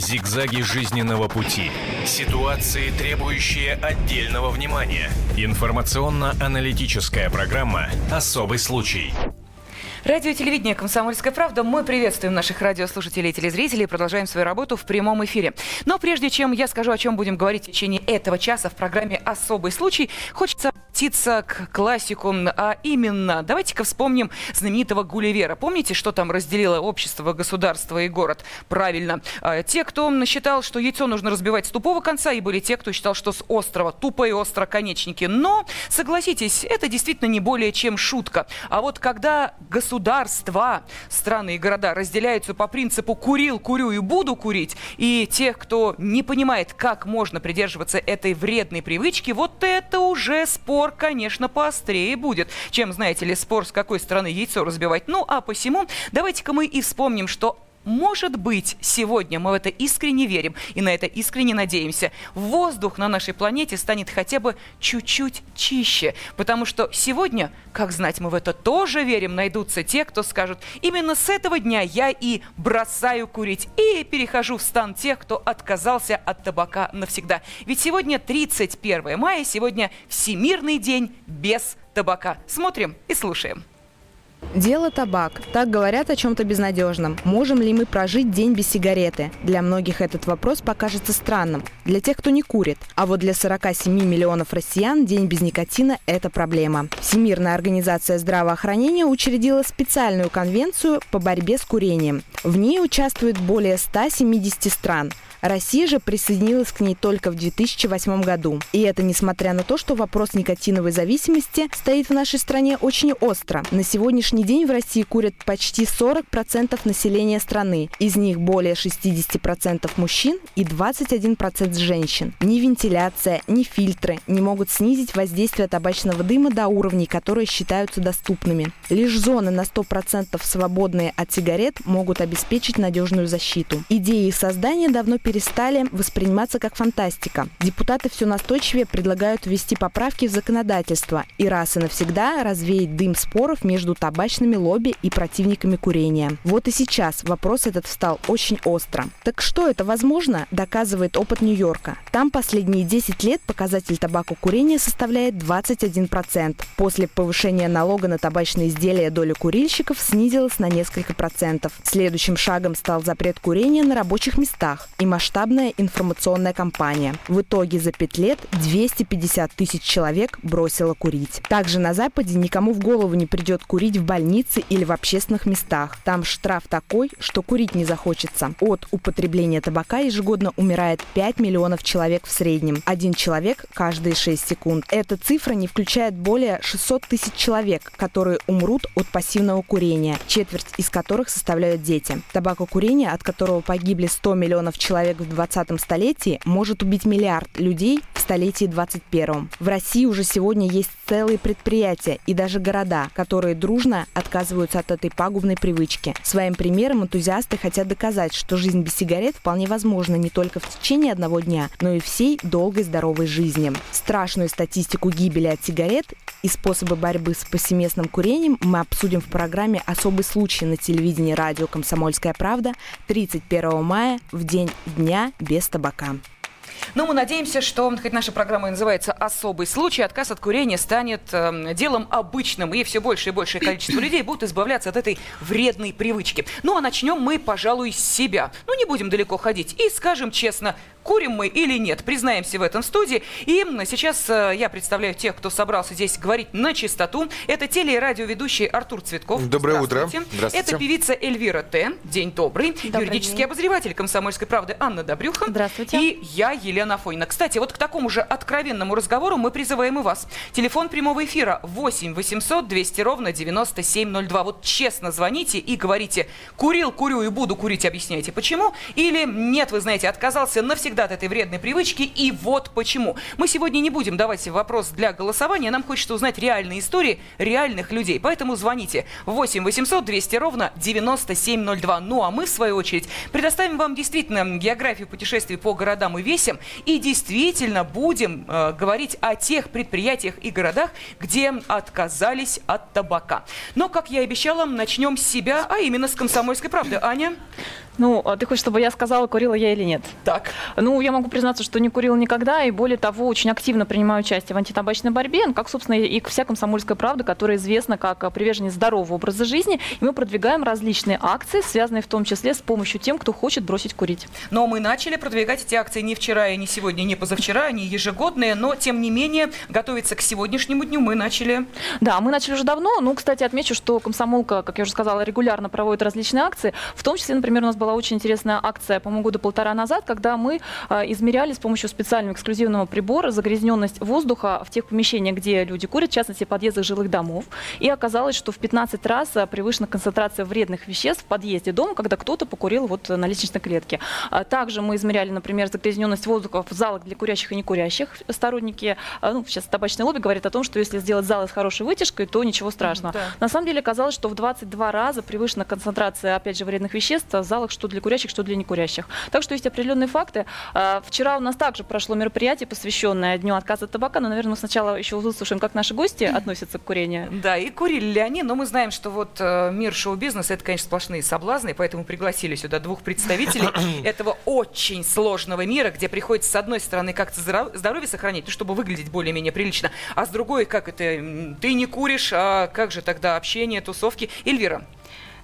Зигзаги жизненного пути. Ситуации, требующие отдельного внимания. Информационно-аналитическая программа «Особый случай». Радио телевидение «Комсомольская правда». Мы приветствуем наших радиослушателей и телезрителей и продолжаем свою работу в прямом эфире. Но прежде чем я скажу, о чем будем говорить в течение этого часа в программе «Особый случай», хочется обратиться к классику, а именно, давайте-ка вспомним знаменитого Гулливера. Помните, что там разделило общество, государство и город? Правильно. А, те, кто считал, что яйцо нужно разбивать с тупого конца, и были те, кто считал, что с острова, тупо и остро конечники. Но, согласитесь, это действительно не более чем шутка. А вот когда государства, страны и города разделяются по принципу «курил, курю и буду курить», и тех, кто не понимает, как можно придерживаться этой вредной привычки, вот это уже спор, конечно, поострее будет, чем, знаете ли, спор, с какой стороны яйцо разбивать. Ну, а посему давайте-ка мы и вспомним, что может быть, сегодня мы в это искренне верим и на это искренне надеемся. Воздух на нашей планете станет хотя бы чуть-чуть чище, потому что сегодня, как знать, мы в это тоже верим, найдутся те, кто скажут, именно с этого дня я и бросаю курить, и перехожу в стан тех, кто отказался от табака навсегда. Ведь сегодня 31 мая, сегодня Всемирный день без табака. Смотрим и слушаем. Дело табак. Так говорят о чем-то безнадежном. Можем ли мы прожить день без сигареты? Для многих этот вопрос покажется странным. Для тех, кто не курит. А вот для 47 миллионов россиян день без никотина – это проблема. Всемирная организация здравоохранения учредила специальную конвенцию по борьбе с курением. В ней участвует более 170 стран – Россия же присоединилась к ней только в 2008 году. И это несмотря на то, что вопрос никотиновой зависимости стоит в нашей стране очень остро. На сегодняшний день в России курят почти 40% населения страны. Из них более 60% мужчин и 21% женщин. Ни вентиляция, ни фильтры не могут снизить воздействие табачного дыма до уровней, которые считаются доступными. Лишь зоны на 100% свободные от сигарет могут обеспечить надежную защиту. Идея их создания давно перед перестали восприниматься как фантастика. Депутаты все настойчивее предлагают ввести поправки в законодательство и раз и навсегда развеять дым споров между табачными лобби и противниками курения. Вот и сейчас вопрос этот встал очень остро. Так что это возможно, доказывает опыт Нью-Йорка. Там последние 10 лет показатель табакокурения составляет 21%. После повышения налога на табачные изделия доля курильщиков снизилась на несколько процентов. Следующим шагом стал запрет курения на рабочих местах и масштабная информационная кампания. В итоге за пять лет 250 тысяч человек бросило курить. Также на Западе никому в голову не придет курить в больнице или в общественных местах. Там штраф такой, что курить не захочется. От употребления табака ежегодно умирает 5 миллионов человек в среднем. Один человек каждые 6 секунд. Эта цифра не включает более 600 тысяч человек, которые умрут от пассивного курения, четверть из которых составляют дети. Табакокурение, от которого погибли 100 миллионов человек человек в 20 столетии может убить миллиард людей в столетии 21. В России уже сегодня есть целые предприятия и даже города, которые дружно отказываются от этой пагубной привычки. Своим примером энтузиасты хотят доказать, что жизнь без сигарет вполне возможна не только в течение одного дня, но и всей долгой здоровой жизни. Страшную статистику гибели от сигарет и способы борьбы с повсеместным курением мы обсудим в программе «Особый случай» на телевидении радио «Комсомольская правда» 31 мая в день дня без табака. Но мы надеемся, что хоть наша программа и называется «Особый случай», отказ от курения станет э, делом обычным, и все больше и большее количество людей будут избавляться от этой вредной привычки. Ну а начнем мы, пожалуй, с себя. Ну не будем далеко ходить и скажем честно, курим мы или нет. Признаемся в этом студии. И сейчас э, я представляю тех, кто собрался здесь говорить на чистоту. Это теле- и радиоведущий Артур Цветков. Доброе утро. Здравствуйте. Это певица Эльвира Т. День добрый. добрый Юридический день. обозреватель «Комсомольской правды» Анна Добрюха. Здравствуйте. И я, Елена Фойна. Кстати, вот к такому же откровенному разговору мы призываем и вас. Телефон прямого эфира 8 800 200 ровно 9702. Вот честно звоните и говорите, курил, курю и буду курить, объясняйте почему. Или нет, вы знаете, отказался навсегда от этой вредной привычки и вот почему. Мы сегодня не будем давать вопрос для голосования, нам хочется узнать реальные истории реальных людей. Поэтому звоните 8 800 200 ровно 9702. Ну а мы, в свою очередь, предоставим вам действительно географию путешествий по городам и весям и действительно будем э, говорить о тех предприятиях и городах, где отказались от табака. Но, как я и обещала, начнем с себя, а именно с комсомольской правды. Аня? Ну, а ты хочешь, чтобы я сказала, курила я или нет? Так. Ну, я могу признаться, что не курила никогда, и более того, очень активно принимаю участие в антитабачной борьбе, ну, как, собственно, и вся комсомольская правда, которая известна как приверженец здорового образа жизни. И мы продвигаем различные акции, связанные в том числе с помощью тем, кто хочет бросить курить. Но мы начали продвигать эти акции не вчера и не сегодня, не позавчера, они ежегодные, но, тем не менее, готовиться к сегодняшнему дню мы начали. Да, мы начали уже давно. Ну, кстати, отмечу, что комсомолка, как я уже сказала, регулярно проводит различные акции. В том числе, например, у нас была очень интересная акция, по-моему, года полтора назад, когда мы а, измеряли с помощью специального эксклюзивного прибора загрязненность воздуха в тех помещениях, где люди курят, в частности, подъездах жилых домов. И оказалось, что в 15 раз а, превышена концентрация вредных веществ в подъезде дома, когда кто-то покурил вот на лестничной клетке. А также мы измеряли, например, загрязненность воздуха в залах для курящих и не курящих. Сторонники, ну, сейчас табачный лобби говорит о том, что если сделать залы с хорошей вытяжкой, то ничего страшного. Да. На самом деле оказалось, что в 22 раза превышена концентрация, опять же, вредных веществ в залах, что для курящих, что для некурящих. Так что есть определенные факты. А, вчера у нас также прошло мероприятие, посвященное Дню отказа от табака, но, наверное, мы сначала еще выслушаем, как наши гости относятся к курению. Да, и курили ли они, но мы знаем, что вот э, мир шоу-бизнеса это, конечно, сплошные соблазны, поэтому пригласили сюда двух представителей этого очень сложного мира, где приходится, с одной стороны, как-то здоровье сохранить, ну, чтобы выглядеть более-менее прилично, а с другой, как это, ты не куришь, а как же тогда общение, тусовки? Эльвира,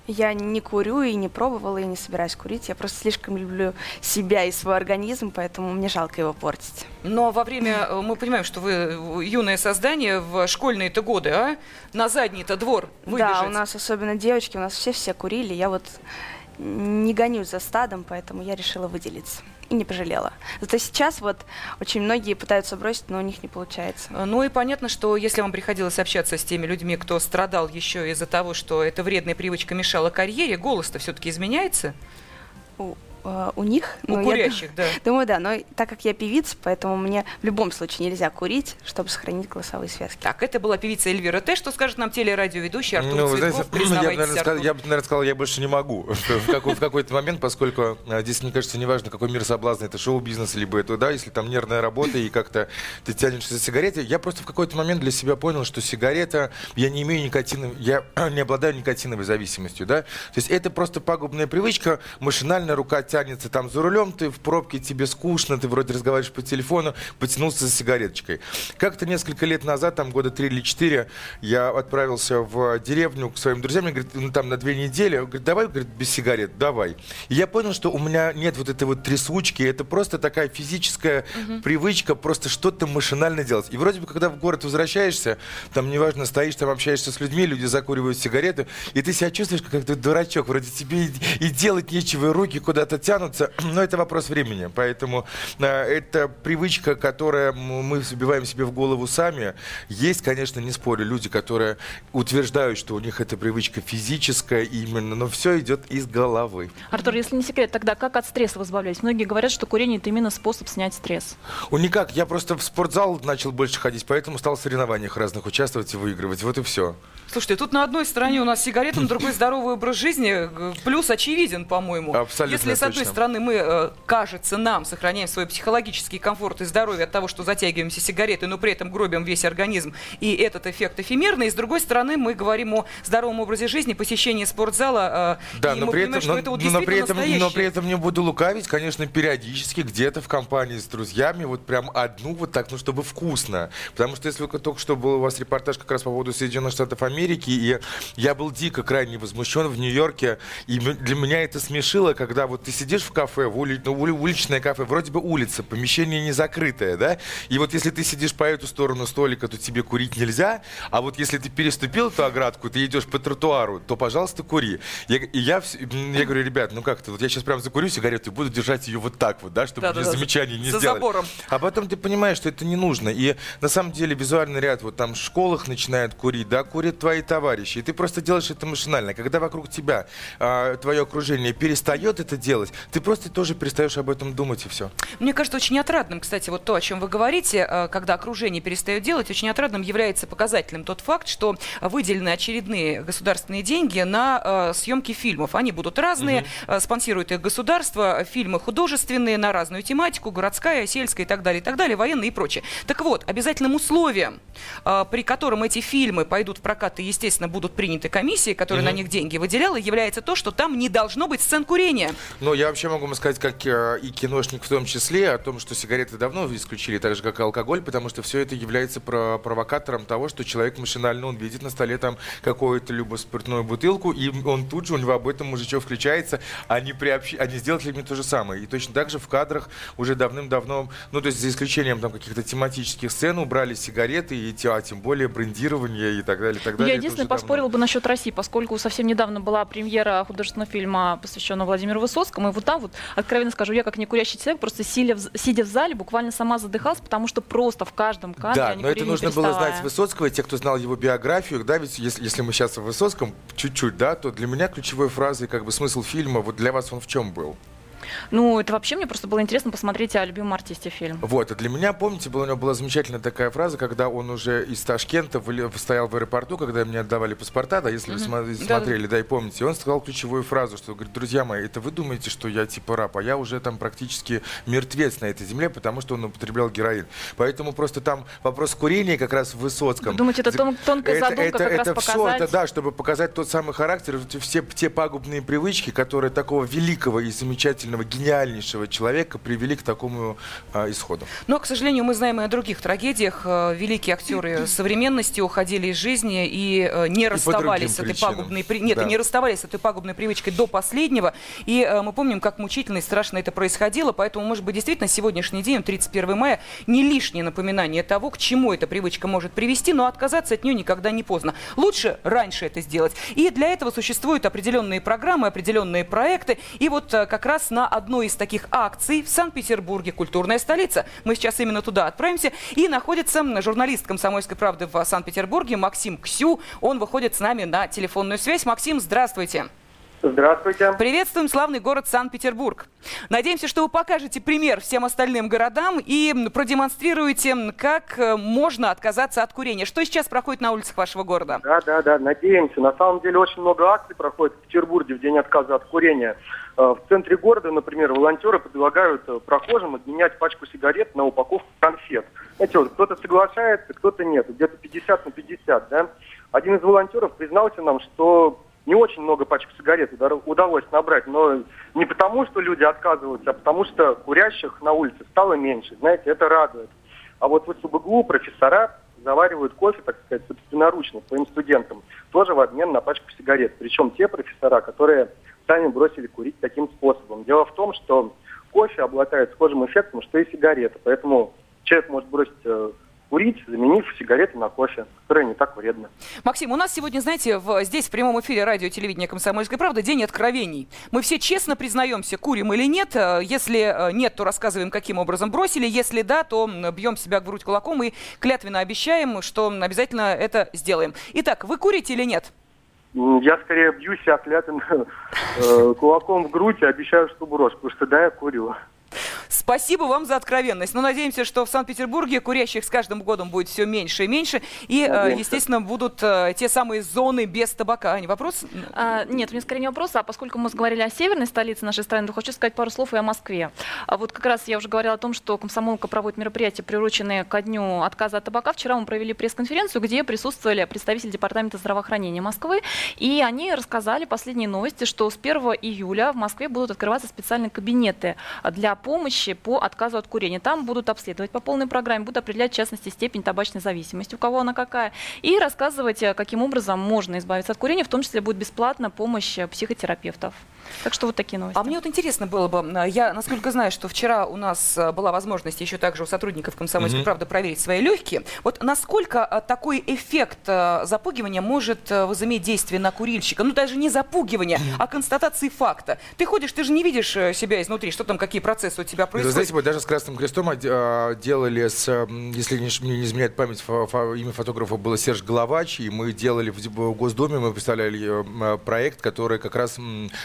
я не курю и не пробовала, и не собираюсь курить. Я просто слишком люблю себя и свой организм, поэтому мне жалко его портить. Но во время, э, мы понимаем, что вы э, юное создание в школьные-то годы, а? На задний-то двор выбежать. Да, у нас особенно девочки, у нас все-все курили. Я вот не гонюсь за стадом, поэтому я решила выделиться и не пожалела. Зато сейчас вот очень многие пытаются бросить, но у них не получается. Э, ну и понятно, что если вам приходилось общаться с теми людьми, кто страдал еще из-за того, что эта вредная привычка мешала карьере, голос-то все-таки изменяется? Э, у них. У ну, курящих, я, да. Думаю, да. Но так как я певица, поэтому мне в любом случае нельзя курить, чтобы сохранить голосовые связки. Так, это была певица Эльвира Т. Что скажет нам телерадиоведущий Артур ну, Цветков? Знаете, я, бы, наверное, я бы, наверное, сказал, я больше не могу. В, какой, в какой-то момент, поскольку а, здесь, мне кажется, неважно, какой мир соблазна, это шоу-бизнес, либо это, да, если там нервная работа и как-то ты тянешься за сигаретой. Я просто в какой-то момент для себя понял, что сигарета, я не имею никотиновой, я не обладаю никотиновой зависимостью, да. То есть это просто пагубная привычка, машинально рука тянется там за рулем, ты в пробке, тебе скучно, ты вроде разговариваешь по телефону, потянулся за сигареточкой. Как-то несколько лет назад, там года три или четыре, я отправился в деревню к своим друзьям, мне говорит, ну там на две недели, говорит, давай, говорит, без сигарет, давай. И я понял, что у меня нет вот этой вот трясучки, это просто такая физическая угу. привычка, просто что-то машинально делать. И вроде бы, когда в город возвращаешься, там неважно, стоишь, там общаешься с людьми, люди закуривают сигареты, и ты себя чувствуешь как какой-то дурачок, вроде тебе и, и делать нечего, и руки куда-то тянутся, но это вопрос времени. Поэтому э, это привычка, которая мы забиваем себе в голову сами. Есть, конечно, не спорю, люди, которые утверждают, что у них эта привычка физическая именно, но все идет из головы. Артур, если не секрет, тогда как от стресса избавлять? Многие говорят, что курение это именно способ снять стресс. Ну никак, я просто в спортзал начал больше ходить, поэтому стал в соревнованиях разных участвовать и выигрывать. Вот и все. Слушайте, тут на одной стороне у нас сигареты, на другой здоровый образ жизни. Плюс очевиден, по-моему. Абсолютно Если с одной точно. стороны мы, э, кажется, нам сохраняем свой психологический комфорт и здоровье от того, что затягиваемся сигаретой, но при этом гробим весь организм, и этот эффект эфемерный. И с другой стороны мы говорим о здоровом образе жизни, посещении спортзала. Э, да, но при, этом, но, это вот но, при этом, но при этом не буду лукавить, конечно, периодически где-то в компании с друзьями вот прям одну вот так, ну чтобы вкусно. Потому что если только что был у вас репортаж как раз по поводу Соединенных Штатов Америки, Америки, и я был дико крайне возмущен в Нью-Йорке, и для меня это смешило, когда вот ты сидишь в кафе, в ули... ну, уличное кафе, вроде бы улица, помещение не закрытое, да, и вот если ты сидишь по эту сторону столика, то тебе курить нельзя, а вот если ты переступил эту оградку, ты идешь по тротуару, то, пожалуйста, кури. Я, и я, я говорю, ребят, ну как-то, вот я сейчас прям закурю сигарету и буду держать ее вот так вот, да, чтобы да, да, замечаний не за сделали. забором. А потом ты понимаешь, что это не нужно. И на самом деле визуальный ряд вот там в школах начинает курить, да, курят твои товарищи, и ты просто делаешь это машинально. Когда вокруг тебя э, твое окружение перестает это делать, ты просто тоже перестаешь об этом думать и все. Мне кажется, очень отрадным, кстати, вот то, о чем вы говорите, э, когда окружение перестает делать, очень отрадным является показателем тот факт, что выделены очередные государственные деньги на э, съемки фильмов. Они будут разные, угу. спонсирует их государство, фильмы художественные на разную тематику, городская, сельская и так далее, и так далее, военные и прочее. Так вот, обязательным условием, при котором эти фильмы пойдут в прокат и, естественно, будут приняты комиссии, которая угу. на них деньги выделяла, является то, что там не должно быть сцен курения. Ну, я вообще могу сказать, как и киношник в том числе, о том, что сигареты давно исключили, так же, как и алкоголь, потому что все это является провокатором того, что человек машинально, он видит на столе там какую-то любую спиртную бутылку, и он тут же, у него об этом мужичок включается, они, приобщ... они сделали мне то же самое. И точно так же в кадрах уже давным-давно, ну, то есть за исключением там каких-то тематических сцен, убрали сигареты, и, а тем более брендирование и так далее, и так далее. Я единственное поспорила бы насчет России, поскольку совсем недавно была премьера художественного фильма, посвященного Владимиру Высоцкому, и вот там вот, откровенно скажу, я как не курящий человек, просто сидя в, сидя в зале, буквально сама задыхалась, потому что просто в каждом кадре Да, но это нужно было знать Высоцкого, и те, кто знал его биографию, да, ведь если, если мы сейчас в Высоцком чуть-чуть, да, то для меня ключевой фразой, как бы смысл фильма, вот для вас он в чем был? Ну, это вообще мне просто было интересно посмотреть о любимом артисте фильм. Вот, а для меня, помните, была, у него была замечательная такая фраза, когда он уже из Ташкента стоял в аэропорту, когда мне отдавали паспорта, да, если mm-hmm. вы смотрели, да, да, и помните, он сказал ключевую фразу, что, говорит, друзья мои, это вы думаете, что я типа раб, а я уже там практически мертвец на этой земле, потому что он употреблял героин. Поэтому просто там вопрос курения как раз в Высоцком. Вы думаете, это тон- тонкая это, задумка это, как это раз все, показать? это да, чтобы показать тот самый характер, все те пагубные привычки, которые такого великого и замечательного, гениальнейшего человека привели к такому а, исходу. Но, к сожалению, мы знаем и о других трагедиях. Э, великие актеры современности уходили из жизни и э, не расставались с этой пагубной нет, да. не расставались с этой пагубной привычкой до последнего. И э, мы помним, как мучительно и страшно это происходило. Поэтому, может быть, действительно, сегодняшний день, 31 мая, не лишнее напоминание того, к чему эта привычка может привести, но отказаться от нее никогда не поздно. Лучше раньше это сделать. И для этого существуют определенные программы, определенные проекты. И вот как раз на одной из таких акций в Санкт-Петербурге, культурная столица. Мы сейчас именно туда отправимся. И находится журналист «Комсомольской правды» в Санкт-Петербурге Максим Ксю. Он выходит с нами на телефонную связь. Максим, здравствуйте. Здравствуйте. Приветствуем славный город Санкт-Петербург. Надеемся, что вы покажете пример всем остальным городам и продемонстрируете, как э, можно отказаться от курения. Что сейчас проходит на улицах вашего города? Да, да, да, надеемся. На самом деле очень много акций проходит в Петербурге в день отказа от курения. Э, в центре города, например, волонтеры предлагают э, прохожим обменять пачку сигарет на упаковку конфет. Знаете, вот кто-то соглашается, кто-то нет, где-то 50 на 50, да. Один из волонтеров признался нам, что не очень много пачек сигарет удалось набрать, но не потому, что люди отказываются, а потому что курящих на улице стало меньше. Знаете, это радует. А вот в СУБГУ профессора заваривают кофе, так сказать, собственноручно своим студентам, тоже в обмен на пачку сигарет. Причем те профессора, которые сами бросили курить таким способом. Дело в том, что кофе обладает схожим эффектом, что и сигарета. Поэтому человек может бросить э, курить, заменив сигареты на кофе, которое не так вредно. Максим, у нас сегодня, знаете, в, здесь в прямом эфире радио телевидения «Комсомольская правда» день откровений. Мы все честно признаемся, курим или нет. Э, если э, нет, то рассказываем, каким образом бросили. Если да, то бьем себя в грудь кулаком и клятвенно обещаем, что обязательно это сделаем. Итак, вы курите или нет? Я скорее бью себя клятым э, кулаком в грудь и обещаю, что брошу, потому что да, я курю. Спасибо вам за откровенность. Но надеемся, что в Санкт-Петербурге курящих с каждым годом будет все меньше и меньше. И, э, естественно, будут э, те самые зоны без табака. Аня, вопрос? А, нет, у меня скорее не вопрос, а поскольку мы говорили о северной столице нашей страны, то хочу сказать пару слов и о Москве. А вот как раз я уже говорила о том, что комсомолка проводит мероприятия, приуроченные ко дню отказа от табака. Вчера мы провели пресс-конференцию, где присутствовали представители Департамента здравоохранения Москвы, и они рассказали последние новости, что с 1 июля в Москве будут открываться специальные кабинеты для помощи помощи по отказу от курения. Там будут обследовать по полной программе, будут определять, в частности, степень табачной зависимости, у кого она какая, и рассказывать, э, каким образом можно избавиться от курения, в том числе будет бесплатно помощь э, психотерапевтов. Так что вот такие новости. А мне вот интересно было бы, э, я насколько знаю, что вчера у нас была возможность еще также у сотрудников «Комсомольской mm-hmm. правды» проверить свои легкие. Вот насколько такой эффект запугивания может возыметь действие на курильщика? Ну, даже не запугивание, а констатации факта. Ты ходишь, ты же не видишь себя изнутри, что там, какие процессы у тебя происходят. Знаете, мы даже с Красным Крестом а, делали, с, если мне не изменяет память, имя фотографа было Серж Головач, и мы делали в Госдуме, мы представляли э, проект, который как раз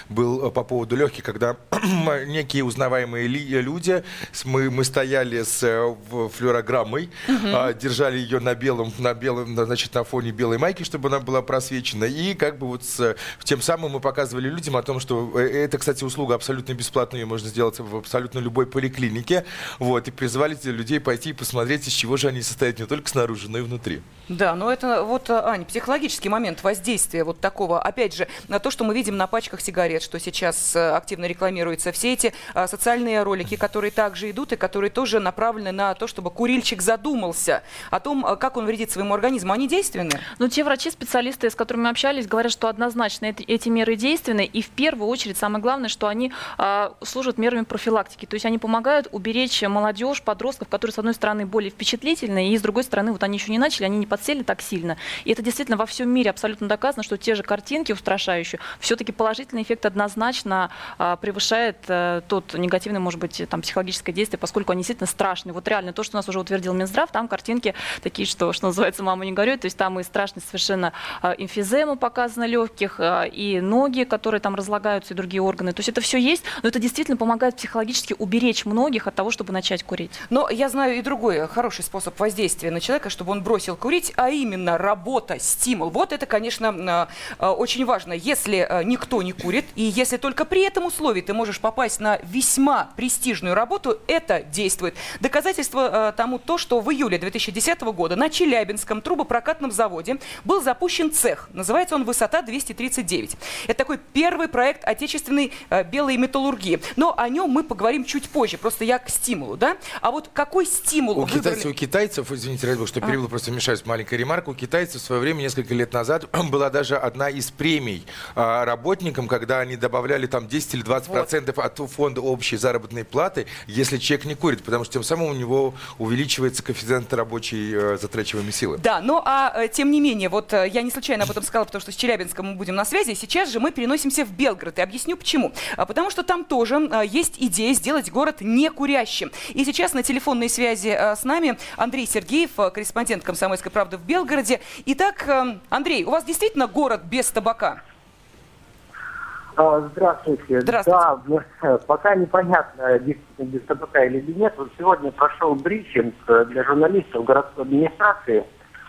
был был по поводу легких, когда некие узнаваемые люди, мы, мы стояли с флюорограммой, угу. держали ее на белом, на белом, значит, на фоне белой майки, чтобы она была просвечена, и как бы вот с, тем самым мы показывали людям о том, что это, кстати, услуга абсолютно бесплатная, ее можно сделать в абсолютно любой поликлинике, вот, и призывали людей пойти и посмотреть, из чего же они состоят не только снаружи, но и внутри. Да, но это вот, Аня, психологический момент воздействия вот такого, опять же, на то, что мы видим на пачках сигарет, что сейчас э, активно рекламируется, все эти а, социальные ролики, которые также идут и которые тоже направлены на то, чтобы курильщик задумался о том, а, как он вредит своему организму, они действенны? Ну, те врачи, специалисты, с которыми мы общались, говорят, что однозначно эти, меры действенны, и в первую очередь самое главное, что они а, служат мерами профилактики, то есть они помогают уберечь молодежь, подростков, которые, с одной стороны, более впечатлительные, и с другой стороны, вот они еще не начали, они не подсели так сильно. И это действительно во всем мире абсолютно доказано, что те же картинки устрашающие, все-таки положительный эффект однозначно а, превышает а, тот негативный, может быть, там, психологическое действие, поскольку они действительно страшные. Вот реально то, что у нас уже утвердил Минздрав, там картинки такие, что, что называется, мама не горюет, то есть там и страшные совершенно а, эмфизема показано легких, а, и ноги, которые там разлагаются, и другие органы. То есть это все есть, но это действительно помогает психологически уберечь многих от того, чтобы начать курить. Но я знаю и другой хороший способ воздействия на человека, чтобы он бросил курить, а именно работа, стимул. Вот это, конечно, очень важно. Если никто не курит, и если только при этом условии ты можешь попасть на весьма престижную работу, это действует. Доказательство тому то, что в июле 2010 года на Челябинском трубопрокатном заводе был запущен цех. Называется он «Высота 239». Это такой первый проект отечественной белой металлургии. Но о нем мы поговорим чуть позже. Просто я к стимулу, да? А вот какой стимул у, китайцев, у китайцев, извините, Радбол, что перевел, а. просто мешаюсь, маленькая ремарка. У китайцев в свое время, несколько лет назад, была даже одна из премий а, работникам, когда они добавляли там 10 или 20 вот. процентов от фонда общей заработной платы, если человек не курит, потому что тем самым у него увеличивается коэффициент рабочей э, затрачиваемой силы. Да, но а э, тем не менее, вот э, я не случайно об этом сказала, потому что с Челябинском мы будем на связи. Сейчас же мы переносимся в Белгород. И объясню почему. А, потому что там тоже а, есть идея сделать город не курящим. И сейчас на телефонной связи а, с нами Андрей Сергеев, корреспондент «Комсомольской правды» в Белгороде. Итак, Андрей, у вас действительно город без табака? Здравствуйте. Здравствуйте. Да, пока непонятно, действительно без табака или нет. Вот сегодня прошел брифинг для журналистов городской администрации,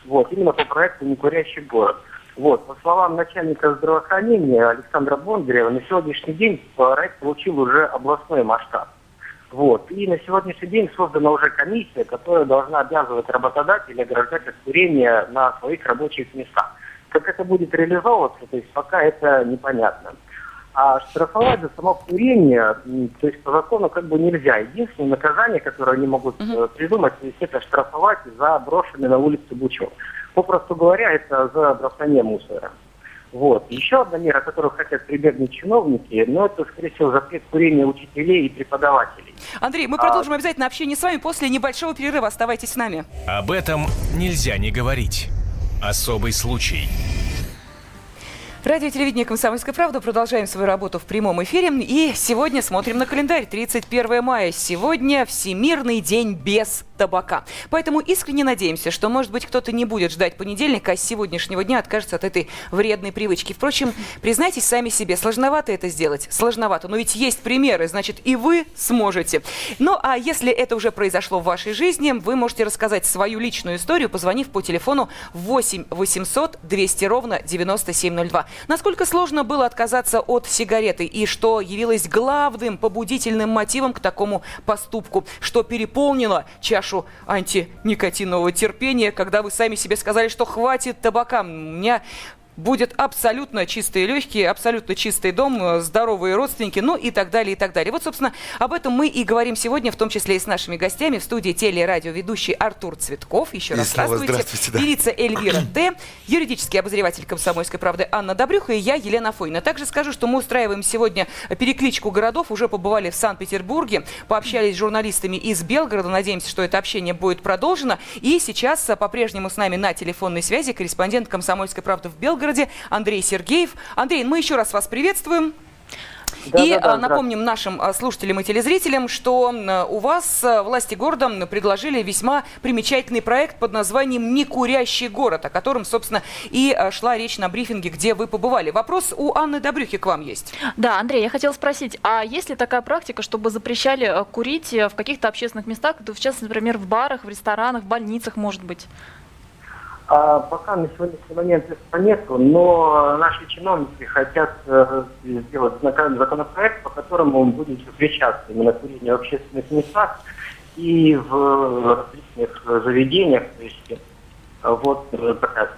вот, именно по проекту «Некурящий город». Вот, по словам начальника здравоохранения Александра Бондарева, на сегодняшний день проект получил уже областной масштаб. Вот. И на сегодняшний день создана уже комиссия, которая должна обязывать работодателя ограждать от курения на своих рабочих местах. Как это будет реализовываться, то есть пока это непонятно. А штрафовать за само курение, то есть по закону как бы нельзя. Единственное наказание, которое они могут uh-huh. придумать, то есть это штрафовать за брошенный на улице бучок. Попросту говоря, это за бросание мусора. Вот. Еще одна мера, которую хотят прибегнуть чиновники, но это, скорее всего, запрет курения учителей и преподавателей. Андрей, мы а... продолжим обязательно общение с вами после небольшого перерыва. Оставайтесь с нами. Об этом нельзя не говорить. Особый случай. Радио телевидение «Комсомольская правда». Продолжаем свою работу в прямом эфире. И сегодня смотрим на календарь. 31 мая. Сегодня Всемирный день без табака. Поэтому искренне надеемся, что, может быть, кто-то не будет ждать понедельника, а с сегодняшнего дня откажется от этой вредной привычки. Впрочем, признайтесь сами себе, сложновато это сделать. Сложновато. Но ведь есть примеры, значит, и вы сможете. Ну, а если это уже произошло в вашей жизни, вы можете рассказать свою личную историю, позвонив по телефону 8 800 200 ровно 9702. Насколько сложно было отказаться от сигареты и что явилось главным побудительным мотивом к такому поступку, что переполнило чашу антиникотинового терпения, когда вы сами себе сказали, что хватит табака. У меня будет абсолютно чистые легкие, абсолютно чистый дом, здоровые родственники, ну и так далее, и так далее. Вот, собственно, об этом мы и говорим сегодня, в том числе и с нашими гостями в студии телерадиоведущий Артур Цветков. Еще и раз здравствуйте. здравствуйте да. Певица Эльвира Т, юридический обозреватель «Комсомольской правды» Анна Добрюха и я, Елена Фойна. Также скажу, что мы устраиваем сегодня перекличку городов. Уже побывали в Санкт-Петербурге, пообщались с журналистами из Белгорода. Надеемся, что это общение будет продолжено. И сейчас по-прежнему с нами на телефонной связи корреспондент «Комсомольской правды» в Белгороде Белгороде Андрей Сергеев. Андрей, мы еще раз вас приветствуем. Да, и да, да, напомним нашим слушателям и телезрителям, что у вас власти города предложили весьма примечательный проект под названием «Некурящий город», о котором, собственно, и шла речь на брифинге, где вы побывали. Вопрос у Анны Добрюхи к вам есть. Да, Андрей, я хотела спросить, а есть ли такая практика, чтобы запрещали курить в каких-то общественных местах, в частности, например, в барах, в ресторанах, в больницах, может быть? А пока на сегодняшний момент этого нету, но наши чиновники хотят э, сделать законопроект, по которому будет запрещаться именно курение в общественных местах и в различных заведениях. То есть э, вот э, такая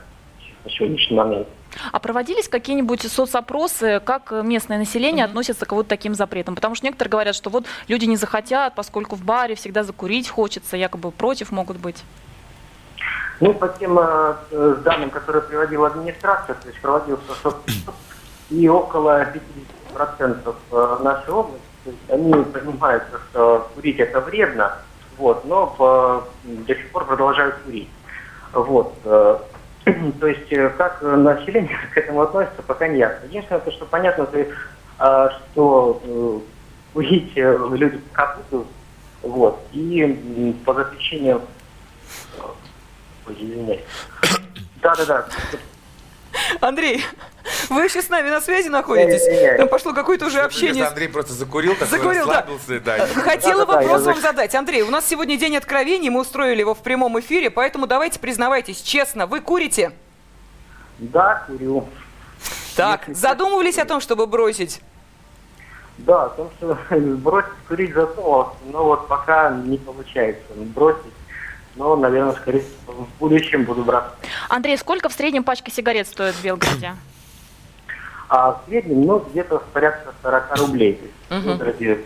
на сегодняшний момент. А проводились какие-нибудь соцопросы, как местное население mm-hmm. относится к вот таким запретам? Потому что некоторые говорят, что вот люди не захотят, поскольку в баре всегда закурить хочется, якобы против могут быть. Ну, по тем э, данным, которые приводила администрация, то есть проводился и около 50% э, нашей области, то есть они понимают, что курить это вредно, вот, но по, до сих пор продолжают курить. Вот. Э, то есть э, как население к этому относится, пока не ясно. Единственное, то, что понятно, то, э, что э, курить э, люди пока будут, вот, и по запрещению да-да-да. Андрей, вы еще с нами на связи находитесь? Там пошло какое-то уже общение. Андрей просто закурил, такой закурил, расслабился. Да. Хотела вопрос вам задать. Андрей, у нас сегодня день откровений, мы устроили его в прямом эфире, поэтому давайте признавайтесь честно, вы курите? Да, курю. Так, задумывались о том, чтобы бросить? Да, о том, что бросить курить задумывался, но вот пока не получается бросить но, наверное, скорее всего, в будущем буду брать. Андрей, сколько в среднем пачка сигарет стоит в Белгороде? А в среднем, ну, где-то порядка 40 рублей. То есть, угу. ради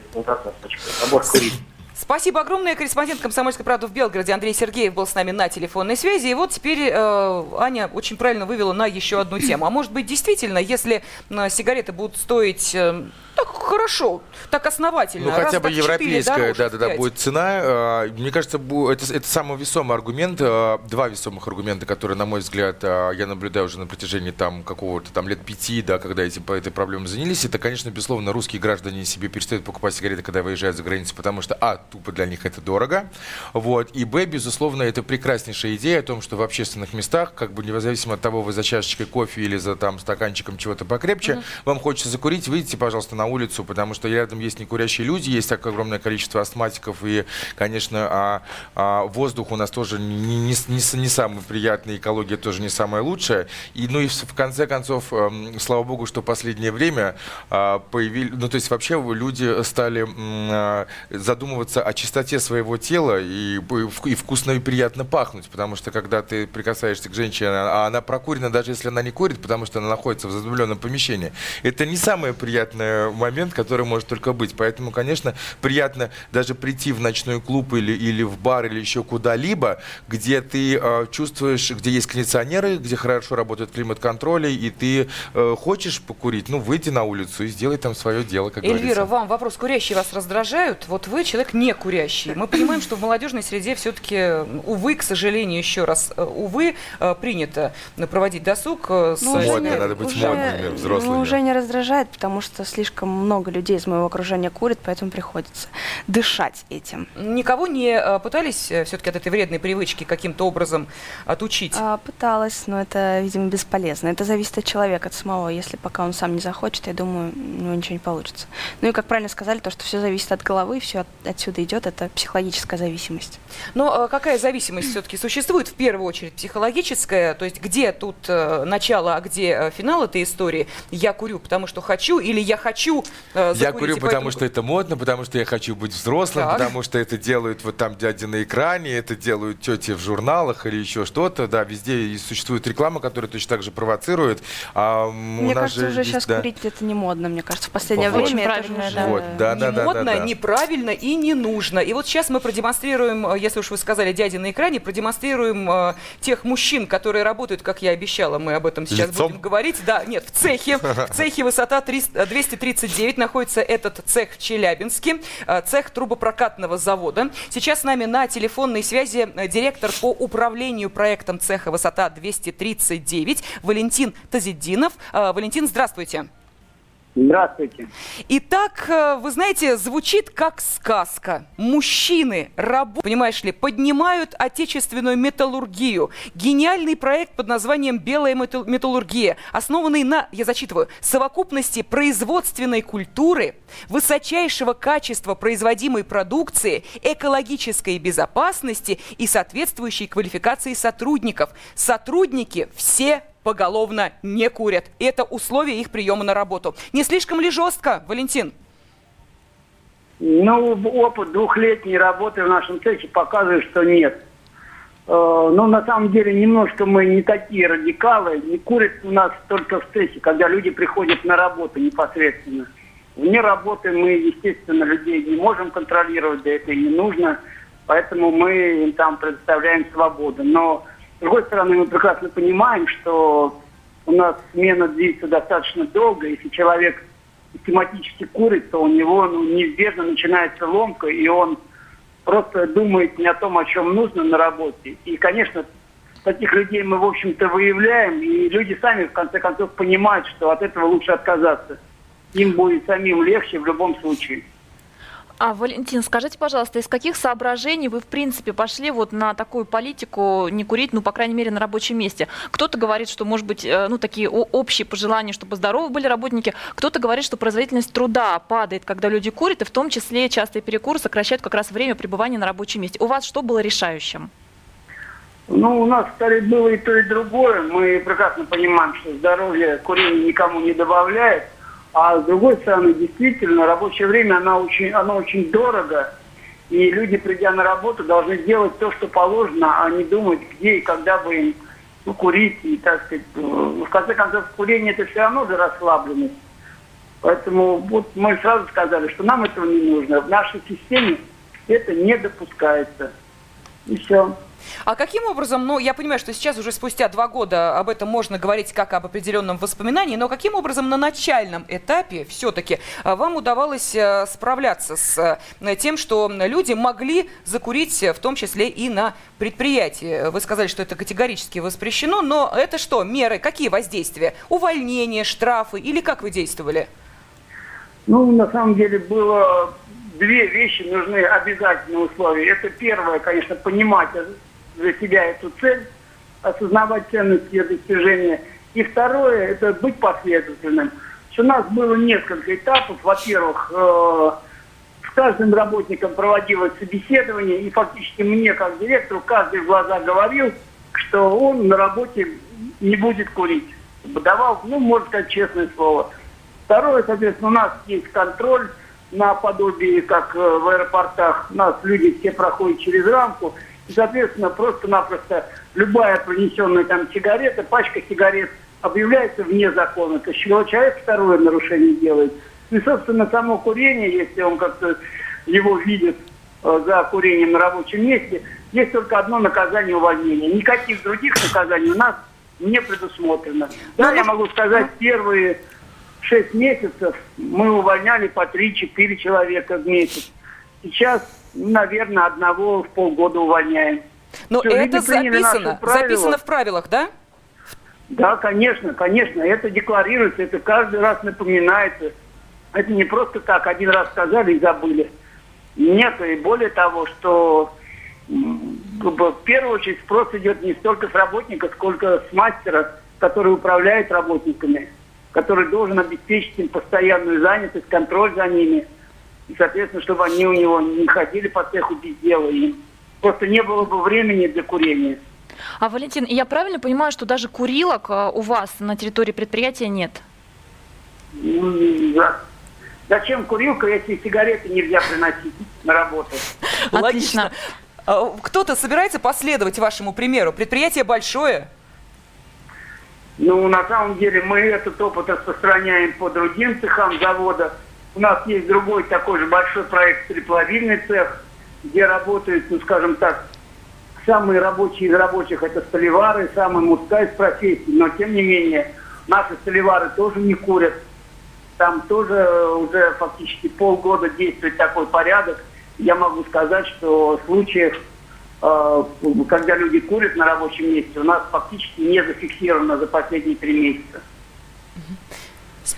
набор курить. Спасибо огромное. Корреспондент «Комсомольской правды» в Белгороде Андрей Сергеев был с нами на телефонной связи. И вот теперь э, Аня очень правильно вывела на еще одну тему. А может быть, действительно, если э, сигареты будут стоить... Э, так хорошо, так основательно. Ну, хотя бы европейская, да-да-да, будет цена. А, мне кажется, это, это самый весомый аргумент, а, два весомых аргумента, которые, на мой взгляд, а, я наблюдаю уже на протяжении там какого-то там лет пяти, да, когда этим, по этой проблеме занялись. Это, конечно, безусловно, русские граждане себе перестают покупать сигареты, когда выезжают за границу, потому что, а, тупо для них это дорого, вот, и, б, безусловно, это прекраснейшая идея о том, что в общественных местах, как бы независимо от того, вы за чашечкой кофе или за там стаканчиком чего-то покрепче, mm-hmm. вам хочется закурить, выйдите, пожалуйста, на улицу, потому что рядом есть некурящие люди, есть так огромное количество астматиков, и, конечно, а, а воздух у нас тоже не, не, не, не самый приятный, экология тоже не самая лучшая. И, ну и в, конце концов, э, слава богу, что последнее время э, появились, ну то есть вообще люди стали э, задумываться о чистоте своего тела и, и вкусно и приятно пахнуть, потому что когда ты прикасаешься к женщине, а она прокурена, даже если она не курит, потому что она находится в задумленном помещении, это не самый приятный момент, который может только быть. Поэтому, конечно, приятно даже прийти в ночной клуб или, или в бар или еще куда-либо, где ты э, чувствуешь, где есть кондиционеры, где хорошо работает климат-контроль, и ты э, хочешь покурить, ну, выйти на улицу и сделать там свое дело, как Эльвира, говорится. вам вопрос, курящие вас раздражают? Вот вы человек не курящий. Мы понимаем, что в молодежной среде все-таки, увы, к сожалению, еще раз, э, увы, э, принято проводить досуг э, с... Ну, Модно, надо быть уже, модными, взрослыми. Ну, уже не раздражает, потому что слишком много много людей из моего окружения курит, поэтому приходится дышать этим. Никого не э, пытались э, все-таки от этой вредной привычки каким-то образом отучить? А, пыталась, но это, видимо, бесполезно. Это зависит от человека, от самого. Если пока он сам не захочет, я думаю, у него ничего не получится. Ну и, как правильно сказали, то, что все зависит от головы, все от, отсюда идет, это психологическая зависимость. Но э, какая зависимость все-таки существует? В первую очередь психологическая, то есть где тут начало, а где финал этой истории? Я курю, потому что хочу, или я хочу э, Я курю, потому поэтому... что это модно, потому что я хочу быть взрослым, так. потому что это делают вот там дяди на экране, это делают тети в журналах или еще что-то. Да, везде существует реклама, которая точно так же провоцирует. А мне кажется, уже есть, сейчас да. курить это не модно, мне кажется, в последнее вот. время это уже да. Вот, да, не да, модно, да, да. неправильно и не нужно. И вот сейчас мы продемонстрируем, э, если уж вы сказали дяди на экране, продемонстрируем э, тех мужчин, которые работают, как я обещала, мы об этом сейчас Лицом? будем говорить. Да, нет, в цехе. В цехе высота 300, 239 находится этот цех в Челябинске, э, цех трубопрокатного завода. Сейчас с нами на телефонной связи э, директор по управлению проектом цеха «Высота 239» Валентин Тазиддинов. Э, Валентин, здравствуйте. Здравствуйте. Итак, э, вы знаете, звучит как сказка. Мужчины, рабы, понимаешь ли, поднимают отечественную металлургию. Гениальный проект под названием «Белая металлургия», основанный на, я зачитываю, совокупности производственной культуры, высочайшего качества производимой продукции, экологической безопасности и соответствующей квалификации сотрудников. Сотрудники все поголовно не курят. Это условие их приема на работу. Не слишком ли жестко, Валентин? Ну, опыт двухлетней работы в нашем цехе показывает, что нет. Э, но на самом деле немножко мы не такие радикалы. Не курят у нас только в цехе, когда люди приходят на работу непосредственно. Вне работы мы, естественно, людей не можем контролировать, да это и не нужно. Поэтому мы им там предоставляем свободу. Но с другой стороны, мы прекрасно понимаем, что у нас смена длится достаточно долго. Если человек систематически курит, то у него ну, неизбежно начинается ломка, и он просто думает не о том, о чем нужно на работе. И, конечно, таких людей мы, в общем-то, выявляем, и люди сами, в конце концов, понимают, что от этого лучше отказаться. Им будет самим легче в любом случае. А, Валентин, скажите, пожалуйста, из каких соображений вы, в принципе, пошли вот на такую политику не курить, ну, по крайней мере, на рабочем месте? Кто-то говорит, что, может быть, э, ну, такие общие пожелания, чтобы здоровы были работники. Кто-то говорит, что производительность труда падает, когда люди курят, и в том числе частые перекуры сокращают как раз время пребывания на рабочем месте. У вас что было решающим? Ну, у нас, кстати, было и то, и другое. Мы прекрасно понимаем, что здоровье курение никому не добавляет. А с другой стороны, действительно, рабочее время, оно очень, оно очень дорого. И люди, придя на работу, должны делать то, что положено, а не думать, где и когда бы им ну, курить. И, так сказать, ну, в конце концов, курение это все равно же расслабленность. Поэтому вот мы сразу сказали, что нам этого не нужно. В нашей системе это не допускается. И все. А каким образом, ну, я понимаю, что сейчас уже спустя два года об этом можно говорить как об определенном воспоминании, но каким образом на начальном этапе все-таки а, вам удавалось э, справляться с э, тем, что люди могли закурить, в том числе и на предприятии? Вы сказали, что это категорически воспрещено, но это что, меры, какие воздействия? Увольнение, штрафы или как вы действовали? Ну, на самом деле было две вещи нужны обязательные условия. Это первое, конечно, понимать для себя эту цель, осознавать ценность ее достижения. И второе, это быть последовательным. У нас было несколько этапов. Во-первых, э, с каждым работником проводилось собеседование, и фактически мне, как директору, каждый в глаза говорил, что он на работе не будет курить. Давал, ну, можно сказать, честное слово. Второе, соответственно, у нас есть контроль наподобие, как э, в аэропортах. У нас люди все проходят через рамку – и, соответственно, просто-напросто любая принесенная там сигарета, пачка сигарет объявляется вне закона. То есть человек второе нарушение делает. И, собственно, само курение, если он как-то его видит э, за курением на рабочем месте, есть только одно наказание увольнения. Никаких других наказаний у нас не предусмотрено. Да, я могу сказать, первые шесть месяцев мы увольняли по 3-4 человека в месяц. Сейчас наверное, одного в полгода увольняем. Но Все, это записано, записано в правилах, да? Да, конечно, конечно. Это декларируется, это каждый раз напоминается. Это не просто так, один раз сказали и забыли. Нет, и более того, что в первую очередь спрос идет не столько с работника, сколько с мастера, который управляет работниками, который должен обеспечить им постоянную занятость, контроль за ними – и, соответственно, чтобы они у него не ходили по цеху без дела. И просто не было бы времени для курения. А, Валентин, я правильно понимаю, что даже курилок а, у вас на территории предприятия нет? Да. Зачем курилка, если сигареты нельзя приносить на работу? Отлично. А, кто-то собирается последовать вашему примеру? Предприятие большое? Ну, на самом деле, мы этот опыт распространяем по другим цехам завода. У нас есть другой такой же большой проект «Стрепловильный цех», где работают, ну, скажем так, самые рабочие из рабочих – это столевары, самая мужская из профессий. Но, тем не менее, наши столевары тоже не курят. Там тоже уже фактически полгода действует такой порядок. Я могу сказать, что случаев, э, когда люди курят на рабочем месте, у нас фактически не зафиксировано за последние три месяца.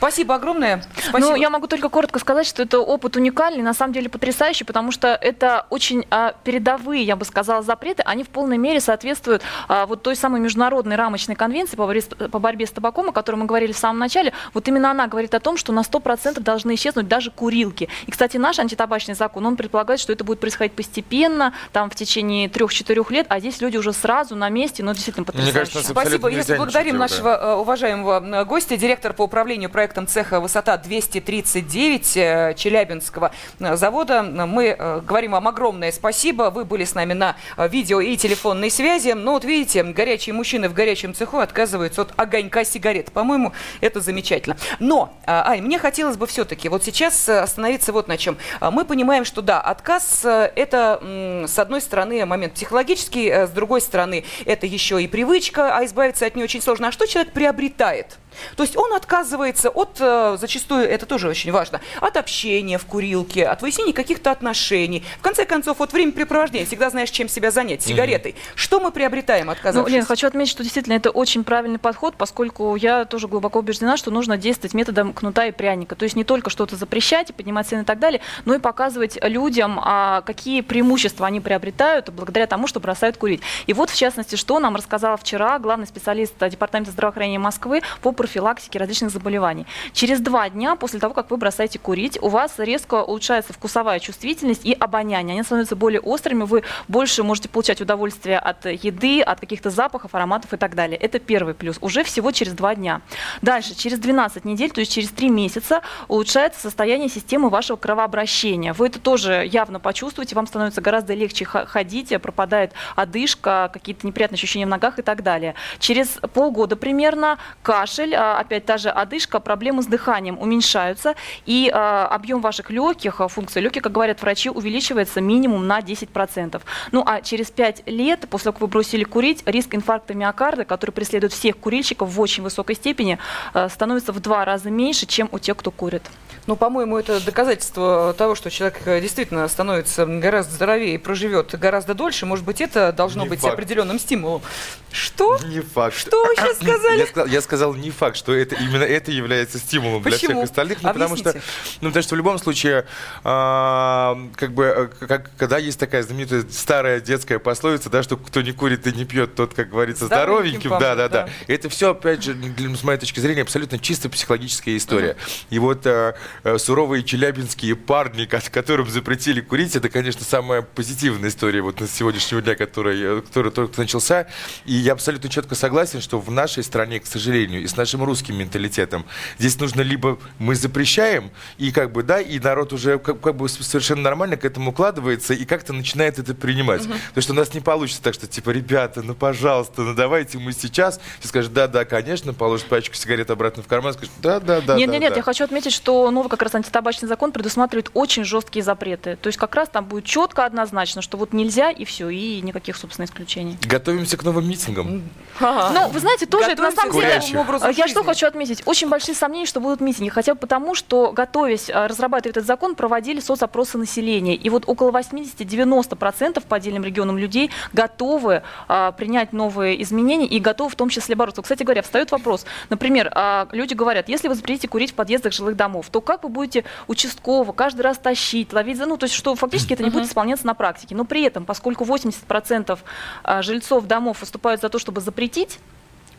Спасибо огромное. Спасибо. Ну, я могу только коротко сказать, что это опыт уникальный, на самом деле потрясающий, потому что это очень а, передовые, я бы сказала, запреты, они в полной мере соответствуют а, вот той самой международной рамочной конвенции по борьбе, с- по борьбе с табаком, о которой мы говорили в самом начале. Вот именно она говорит о том, что на 100% должны исчезнуть даже курилки. И, кстати, наш антитабачный закон, он предполагает, что это будет происходить постепенно, там в течение 3-4 лет, а здесь люди уже сразу на месте, ну, действительно Мне потрясающе. кажется, нас абсолютно Спасибо. Если благодарим нашего э, уважаемого гостя, директор по управлению проектом цеха «Высота 239» э, Челябинского э, завода. Мы э, говорим вам огромное спасибо. Вы были с нами на видео и телефонной связи. Но вот видите, горячие мужчины в горячем цеху отказываются от огонька сигарет. По-моему, это замечательно. Но, Ань, мне хотелось бы все-таки вот сейчас остановиться вот на чем. Мы понимаем, что да, отказ это, с одной стороны, момент психологический, с другой стороны, это еще и привычка, а избавиться от нее очень сложно. А что человек приобретает? То есть он отказывается от, э, зачастую, это тоже очень важно, от общения в курилке, от выяснения каких-то отношений. В конце концов, вот времяпрепровождения, всегда знаешь, чем себя занять, сигаретой. Что мы приобретаем, Ну, отказавшись? Лен, хочу отметить, что действительно это очень правильный подход, поскольку я тоже глубоко убеждена, что нужно действовать методом кнута и пряника. То есть не только что-то запрещать, и поднимать цены и так далее, но и показывать людям, а, какие преимущества они приобретают благодаря тому, что бросают курить. И вот, в частности, что нам рассказала вчера главный специалист Департамента здравоохранения Москвы по профилактике различных заболеваний. Через два дня после того, как вы бросаете курить, у вас резко улучшается вкусовая чувствительность и обоняние. Они становятся более острыми, вы больше можете получать удовольствие от еды, от каких-то запахов, ароматов и так далее. Это первый плюс. Уже всего через два дня. Дальше, через 12 недель, то есть через 3 месяца, улучшается состояние системы вашего кровообращения. Вы это тоже явно почувствуете, вам становится гораздо легче ходить, пропадает одышка, какие-то неприятные ощущения в ногах и так далее. Через полгода примерно кашель, а, опять та же одышка, проблемы с дыханием уменьшаются, и а, объем ваших легких, а, функция легких, как говорят врачи, увеличивается минимум на 10%. Ну а через 5 лет, после того, как вы бросили курить, риск инфаркта миокарда, который преследует всех курильщиков в очень высокой степени, становится в два раза меньше, чем у тех, кто курит. Ну, по-моему, это доказательство того, что человек э, действительно становится гораздо здоровее и проживет гораздо дольше. Может быть, это должно Не быть факт. определенным стимулом. Что? Не факт. Что вы сейчас сказали? Я сказал, я сказал не факт, что это именно это является стимулом для всех остальных, ну, потому что, ну, потому что в любом случае, а, как бы, э, как, когда есть такая знаменитая старая детская пословица, да, что кто не курит и не пьет, тот, как говорится, Здоровеньким да, да, да. да. Это все, опять же, для- с моей точки зрения, абсолютно чисто психологическая история. И вот э, э, суровые челябинские парни, ко- которым запретили курить, это, конечно, самая позитивная история вот с сегодняшнего дня, который, который только начался. И я абсолютно четко согласен, что в нашей стране, к сожалению, и с нашим русским менталитетом, здесь нужно либо мы запрещаем, и как бы, да, и народ уже как, как бы совершенно нормально к этому укладывается и как-то начинает это принимать. То, что у нас не получится так, что, типа, ребята, ну, пожалуйста, ну, давайте мы сейчас, все скажут, да, да, конечно, положат пачку сигарет обратно в карман, скажут, да, да, да, нет, да, нет, нет, да». я хочу отметить, что новый как раз антитабачный закон предусматривает очень жесткие запреты. То есть как раз там будет четко однозначно, что вот нельзя и все, и никаких, собственно, исключений. Готовимся к новым митингам. Ну, вы знаете, тоже это на самом деле... Я что хочу отметить? Очень большие сомнения, что будут митинги. Хотя бы потому, что, готовясь э, разрабатывать этот закон, проводили соцопросы населения. И вот около 80-90% по отдельным регионам людей готовы а, принять новые изменения и готовы в том числе бороться. Кстати говоря, встает вопрос. Например, а, люди говорят, если вы запретите курить в подъездах жилых домов, то как вы будете участково каждый раз тащить, ловить за... Ну, то есть, что фактически это не будет исполняться на практике. Но при этом, поскольку 80% а, жильцов домов выступают за то, чтобы запретить,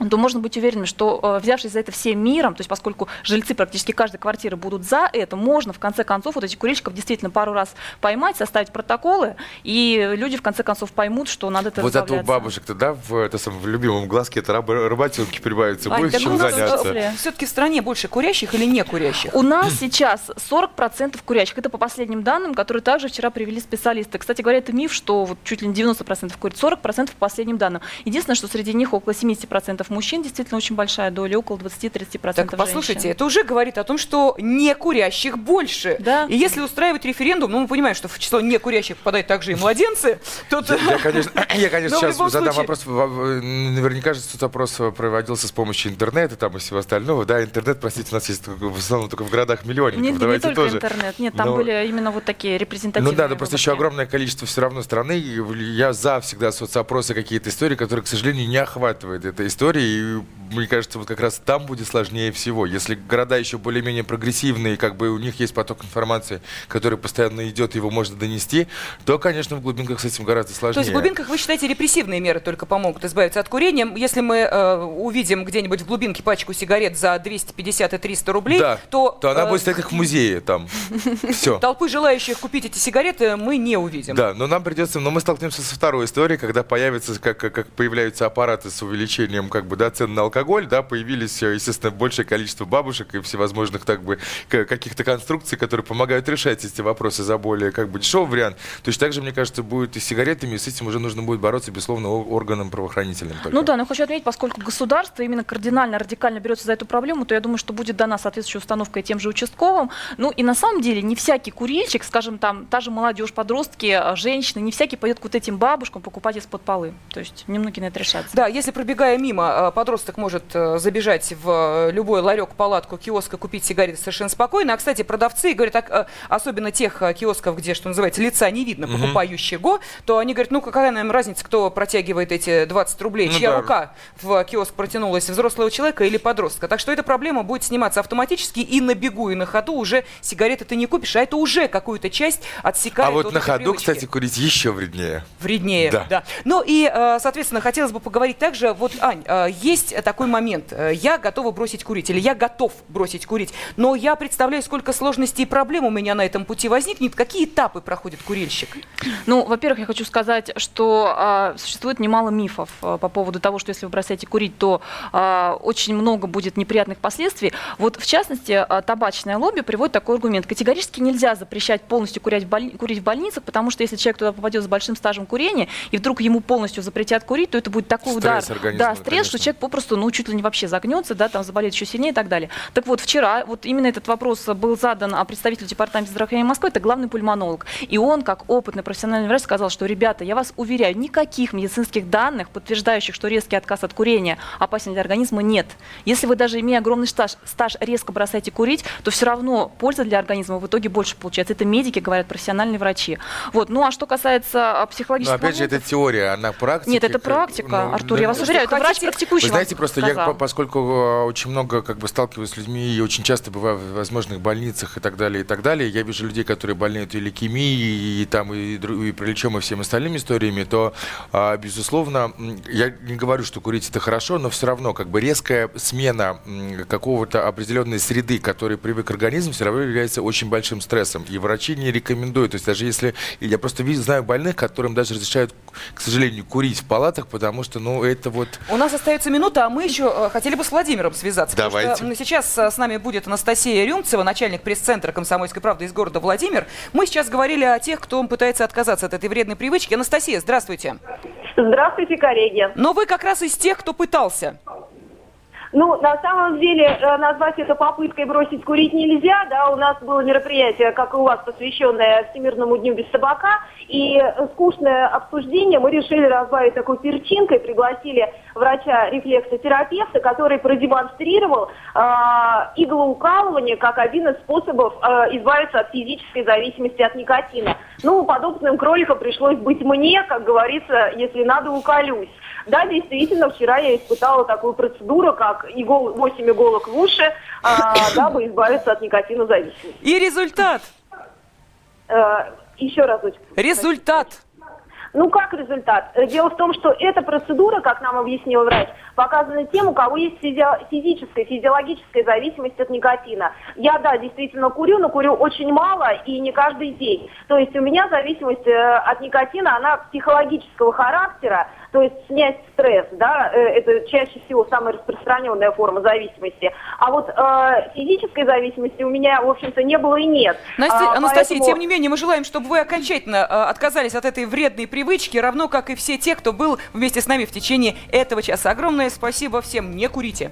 то можно быть уверенным, что э, взявшись за это всем миром, то есть поскольку жильцы практически каждой квартиры будут за это, можно в конце концов вот этих курильщиков действительно пару раз поймать, составить протоколы, и люди в конце концов поймут, что надо это Вот зато у бабушек-то, да, в, это самом, в любимом глазке это раб, работенки прибавится, Ань, так чем у нас заняться. все-таки в стране больше курящих или не курящих? У нас сейчас 40% курящих. Это по последним данным, которые также вчера привели специалисты. Кстати говоря, это миф, что вот чуть ли не 90% курит, 40% по последним данным. Единственное, что среди них около 70% мужчин, действительно очень большая доля, около 20-30% Так, послушайте, женщин. это уже говорит о том, что не курящих больше. Да. И если устраивать референдум, ну мы понимаем, что в число не курящих попадают также и младенцы, то Я, конечно, я, конечно сейчас задам случае- вопрос. Наверняка же этот опрос проводился с помощью интернета там, и всего остального. Да, интернет, простите, у нас есть в основном только в городах миллионников. Нет, не Давайте только тоже. интернет. Нет, там Но- были именно вот такие репрезентативные Ну да, но просто еще огромное количество все равно страны. Я за всегда соцопросы, какие-то истории, которые, к сожалению, не охватывает эта история. И мне кажется, вот как раз там будет сложнее всего. Если города еще более-менее прогрессивные, как бы у них есть поток информации, который постоянно идет, его можно донести, то, конечно, в глубинках с этим гораздо сложнее. То есть в глубинках вы считаете репрессивные меры только помогут избавиться от курения? Если мы э, увидим где-нибудь в глубинке пачку сигарет за 250 и 300 рублей, да, то... то она э, будет стоять как в музее там. Все. Толпы желающих купить эти сигареты мы не увидим. Да, но нам придется, но мы столкнемся со второй историей, когда появится, как, как появляются аппараты с увеличением как бы, да, цен на алкоголь, да, появились, э, естественно, большее количество бабушек и всевозможных так бы каких-то конструкций, которые помогают решать эти вопросы за более как бы дешевый вариант. Точно так же, мне кажется, будет и с сигаретами, и с этим уже нужно будет бороться, безусловно, органам правоохранительным. только. Ну да, но хочу отметить, поскольку государство именно кардинально, радикально берется за эту проблему, то я думаю, что будет дана соответствующая установка и тем же участковым. Ну и на самом деле не всякий курильщик, скажем там, та же молодежь, подростки, э, женщины, не всякий пойдет к вот этим бабушкам покупать из-под полы. То есть немногие на это решатся. Да, если пробегая мимо, э, подросток может э, забежать в э, любой ларек, палатку, киоск и купить сигареты совершенно спокойно. А, кстати, продавцы говорят, так, э, особенно тех э, киосков, где, что называется, лица не видно покупающего, то они говорят, ну какая нам разница, кто протягивает эти 20 рублей, Ну чья да. рука в киоск протянулась, взрослого человека или подростка. Так что эта проблема будет сниматься автоматически и на бегу, и на ходу уже сигареты ты не купишь, а это уже какую-то часть отсекает а вот от на ходу, привычки. кстати, курить еще вреднее. Вреднее, Да. да. Ну и, соответственно, хотелось бы поговорить также, вот, Ань, есть такой момент, э, я готова бросить курить, или я готов бросить курить, но я представляю, сколько сложностей и проблем у меня на этом пути возникнет, какие этапы проходит курильщик? Ну, во-первых, я хочу сказать, что а, существует немало мифов а, по поводу того, что если вы бросаете курить, то а, очень много будет неприятных последствий. Вот, в частности, а, табачное лобби приводит такой аргумент. Категорически нельзя запрещать полностью курить в, боль- курить в больницах, потому что если человек туда попадет с большим стажем курения, и вдруг ему полностью запретят курить, то это будет такой Стресс удар. да, стресс. Что человек попросту, ну, чуть ли не вообще загнется, да, там заболеет еще сильнее и так далее. Так вот, вчера вот именно этот вопрос был задан а, представителю департамента здравоохранения Москвы, это главный пульмонолог. И он, как опытный профессиональный врач, сказал, что, ребята, я вас уверяю, никаких медицинских данных, подтверждающих, что резкий отказ от курения опасен для организма, нет. Если вы даже имея огромный стаж, стаж резко бросаете курить, то все равно польза для организма в итоге больше получается. Это медики говорят, профессиональные врачи. Вот. Ну а что касается а, Но психологического опять же, это теория, она практика. Нет, это практика, Артур, я вас уверяю, это врач практикующий. Вы знаете, просто я, сказал. по- поскольку э, очень много как бы сталкиваюсь с людьми и очень часто бываю в возможных больницах и так далее, и так далее, я вижу людей, которые болеют и лейкемией, и, там, и, и параличом, и всеми остальными историями, то, а, безусловно, я не говорю, что курить это хорошо, но все равно как бы резкая смена какого-то определенной среды, к которой привык организм, все равно является очень большим стрессом. И врачи не рекомендуют. То есть даже если... Я просто знаю больных, которым даже разрешают, к сожалению, курить в палатах, потому что, ну, это вот... У нас остается минута, а мы еще э, хотели бы с Владимиром связаться. потому Давайте. что, м, сейчас э, с нами будет Анастасия Рюмцева, начальник пресс-центра «Комсомольской правды» из города Владимир. Мы сейчас говорили о тех, кто пытается отказаться от этой вредной привычки. Анастасия, здравствуйте. Здравствуйте, коллеги. Но вы как раз из тех, кто пытался. Ну, на самом деле, э, назвать это попыткой бросить курить нельзя, да, у нас было мероприятие, как и у вас, посвященное Всемирному дню без табака, и скучное обсуждение мы решили разбавить такой перчинкой, пригласили врача-рефлексотерапевта, который продемонстрировал э, иглоукалывание как один из способов э, избавиться от физической зависимости от никотина. Ну, подобным кроликом пришлось быть мне, как говорится, если надо, уколюсь. Да, действительно, вчера я испытала такую процедуру, как игол, 8 иголок в уши, а, дабы избавиться от никотинозависимости. И результат. Э, еще разочек. Результат. Ну, как результат? Дело в том, что эта процедура, как нам объяснил врач, показана тем, у кого есть физи- физическая, физиологическая зависимость от никотина. Я, да, действительно курю, но курю очень мало и не каждый день. То есть у меня зависимость э, от никотина, она психологического характера, то есть снять стресс, да, э, это чаще всего самая распространенная форма зависимости. А вот э, физической зависимости у меня, в общем-то, не было и нет. Настя- А, Анастасия, поэтому- тем не менее, мы желаем, чтобы вы окончательно э, отказались от этой вредной привычки, равно как и все те, кто был вместе с нами в течение этого часа. Огромное спасибо всем. Не курите.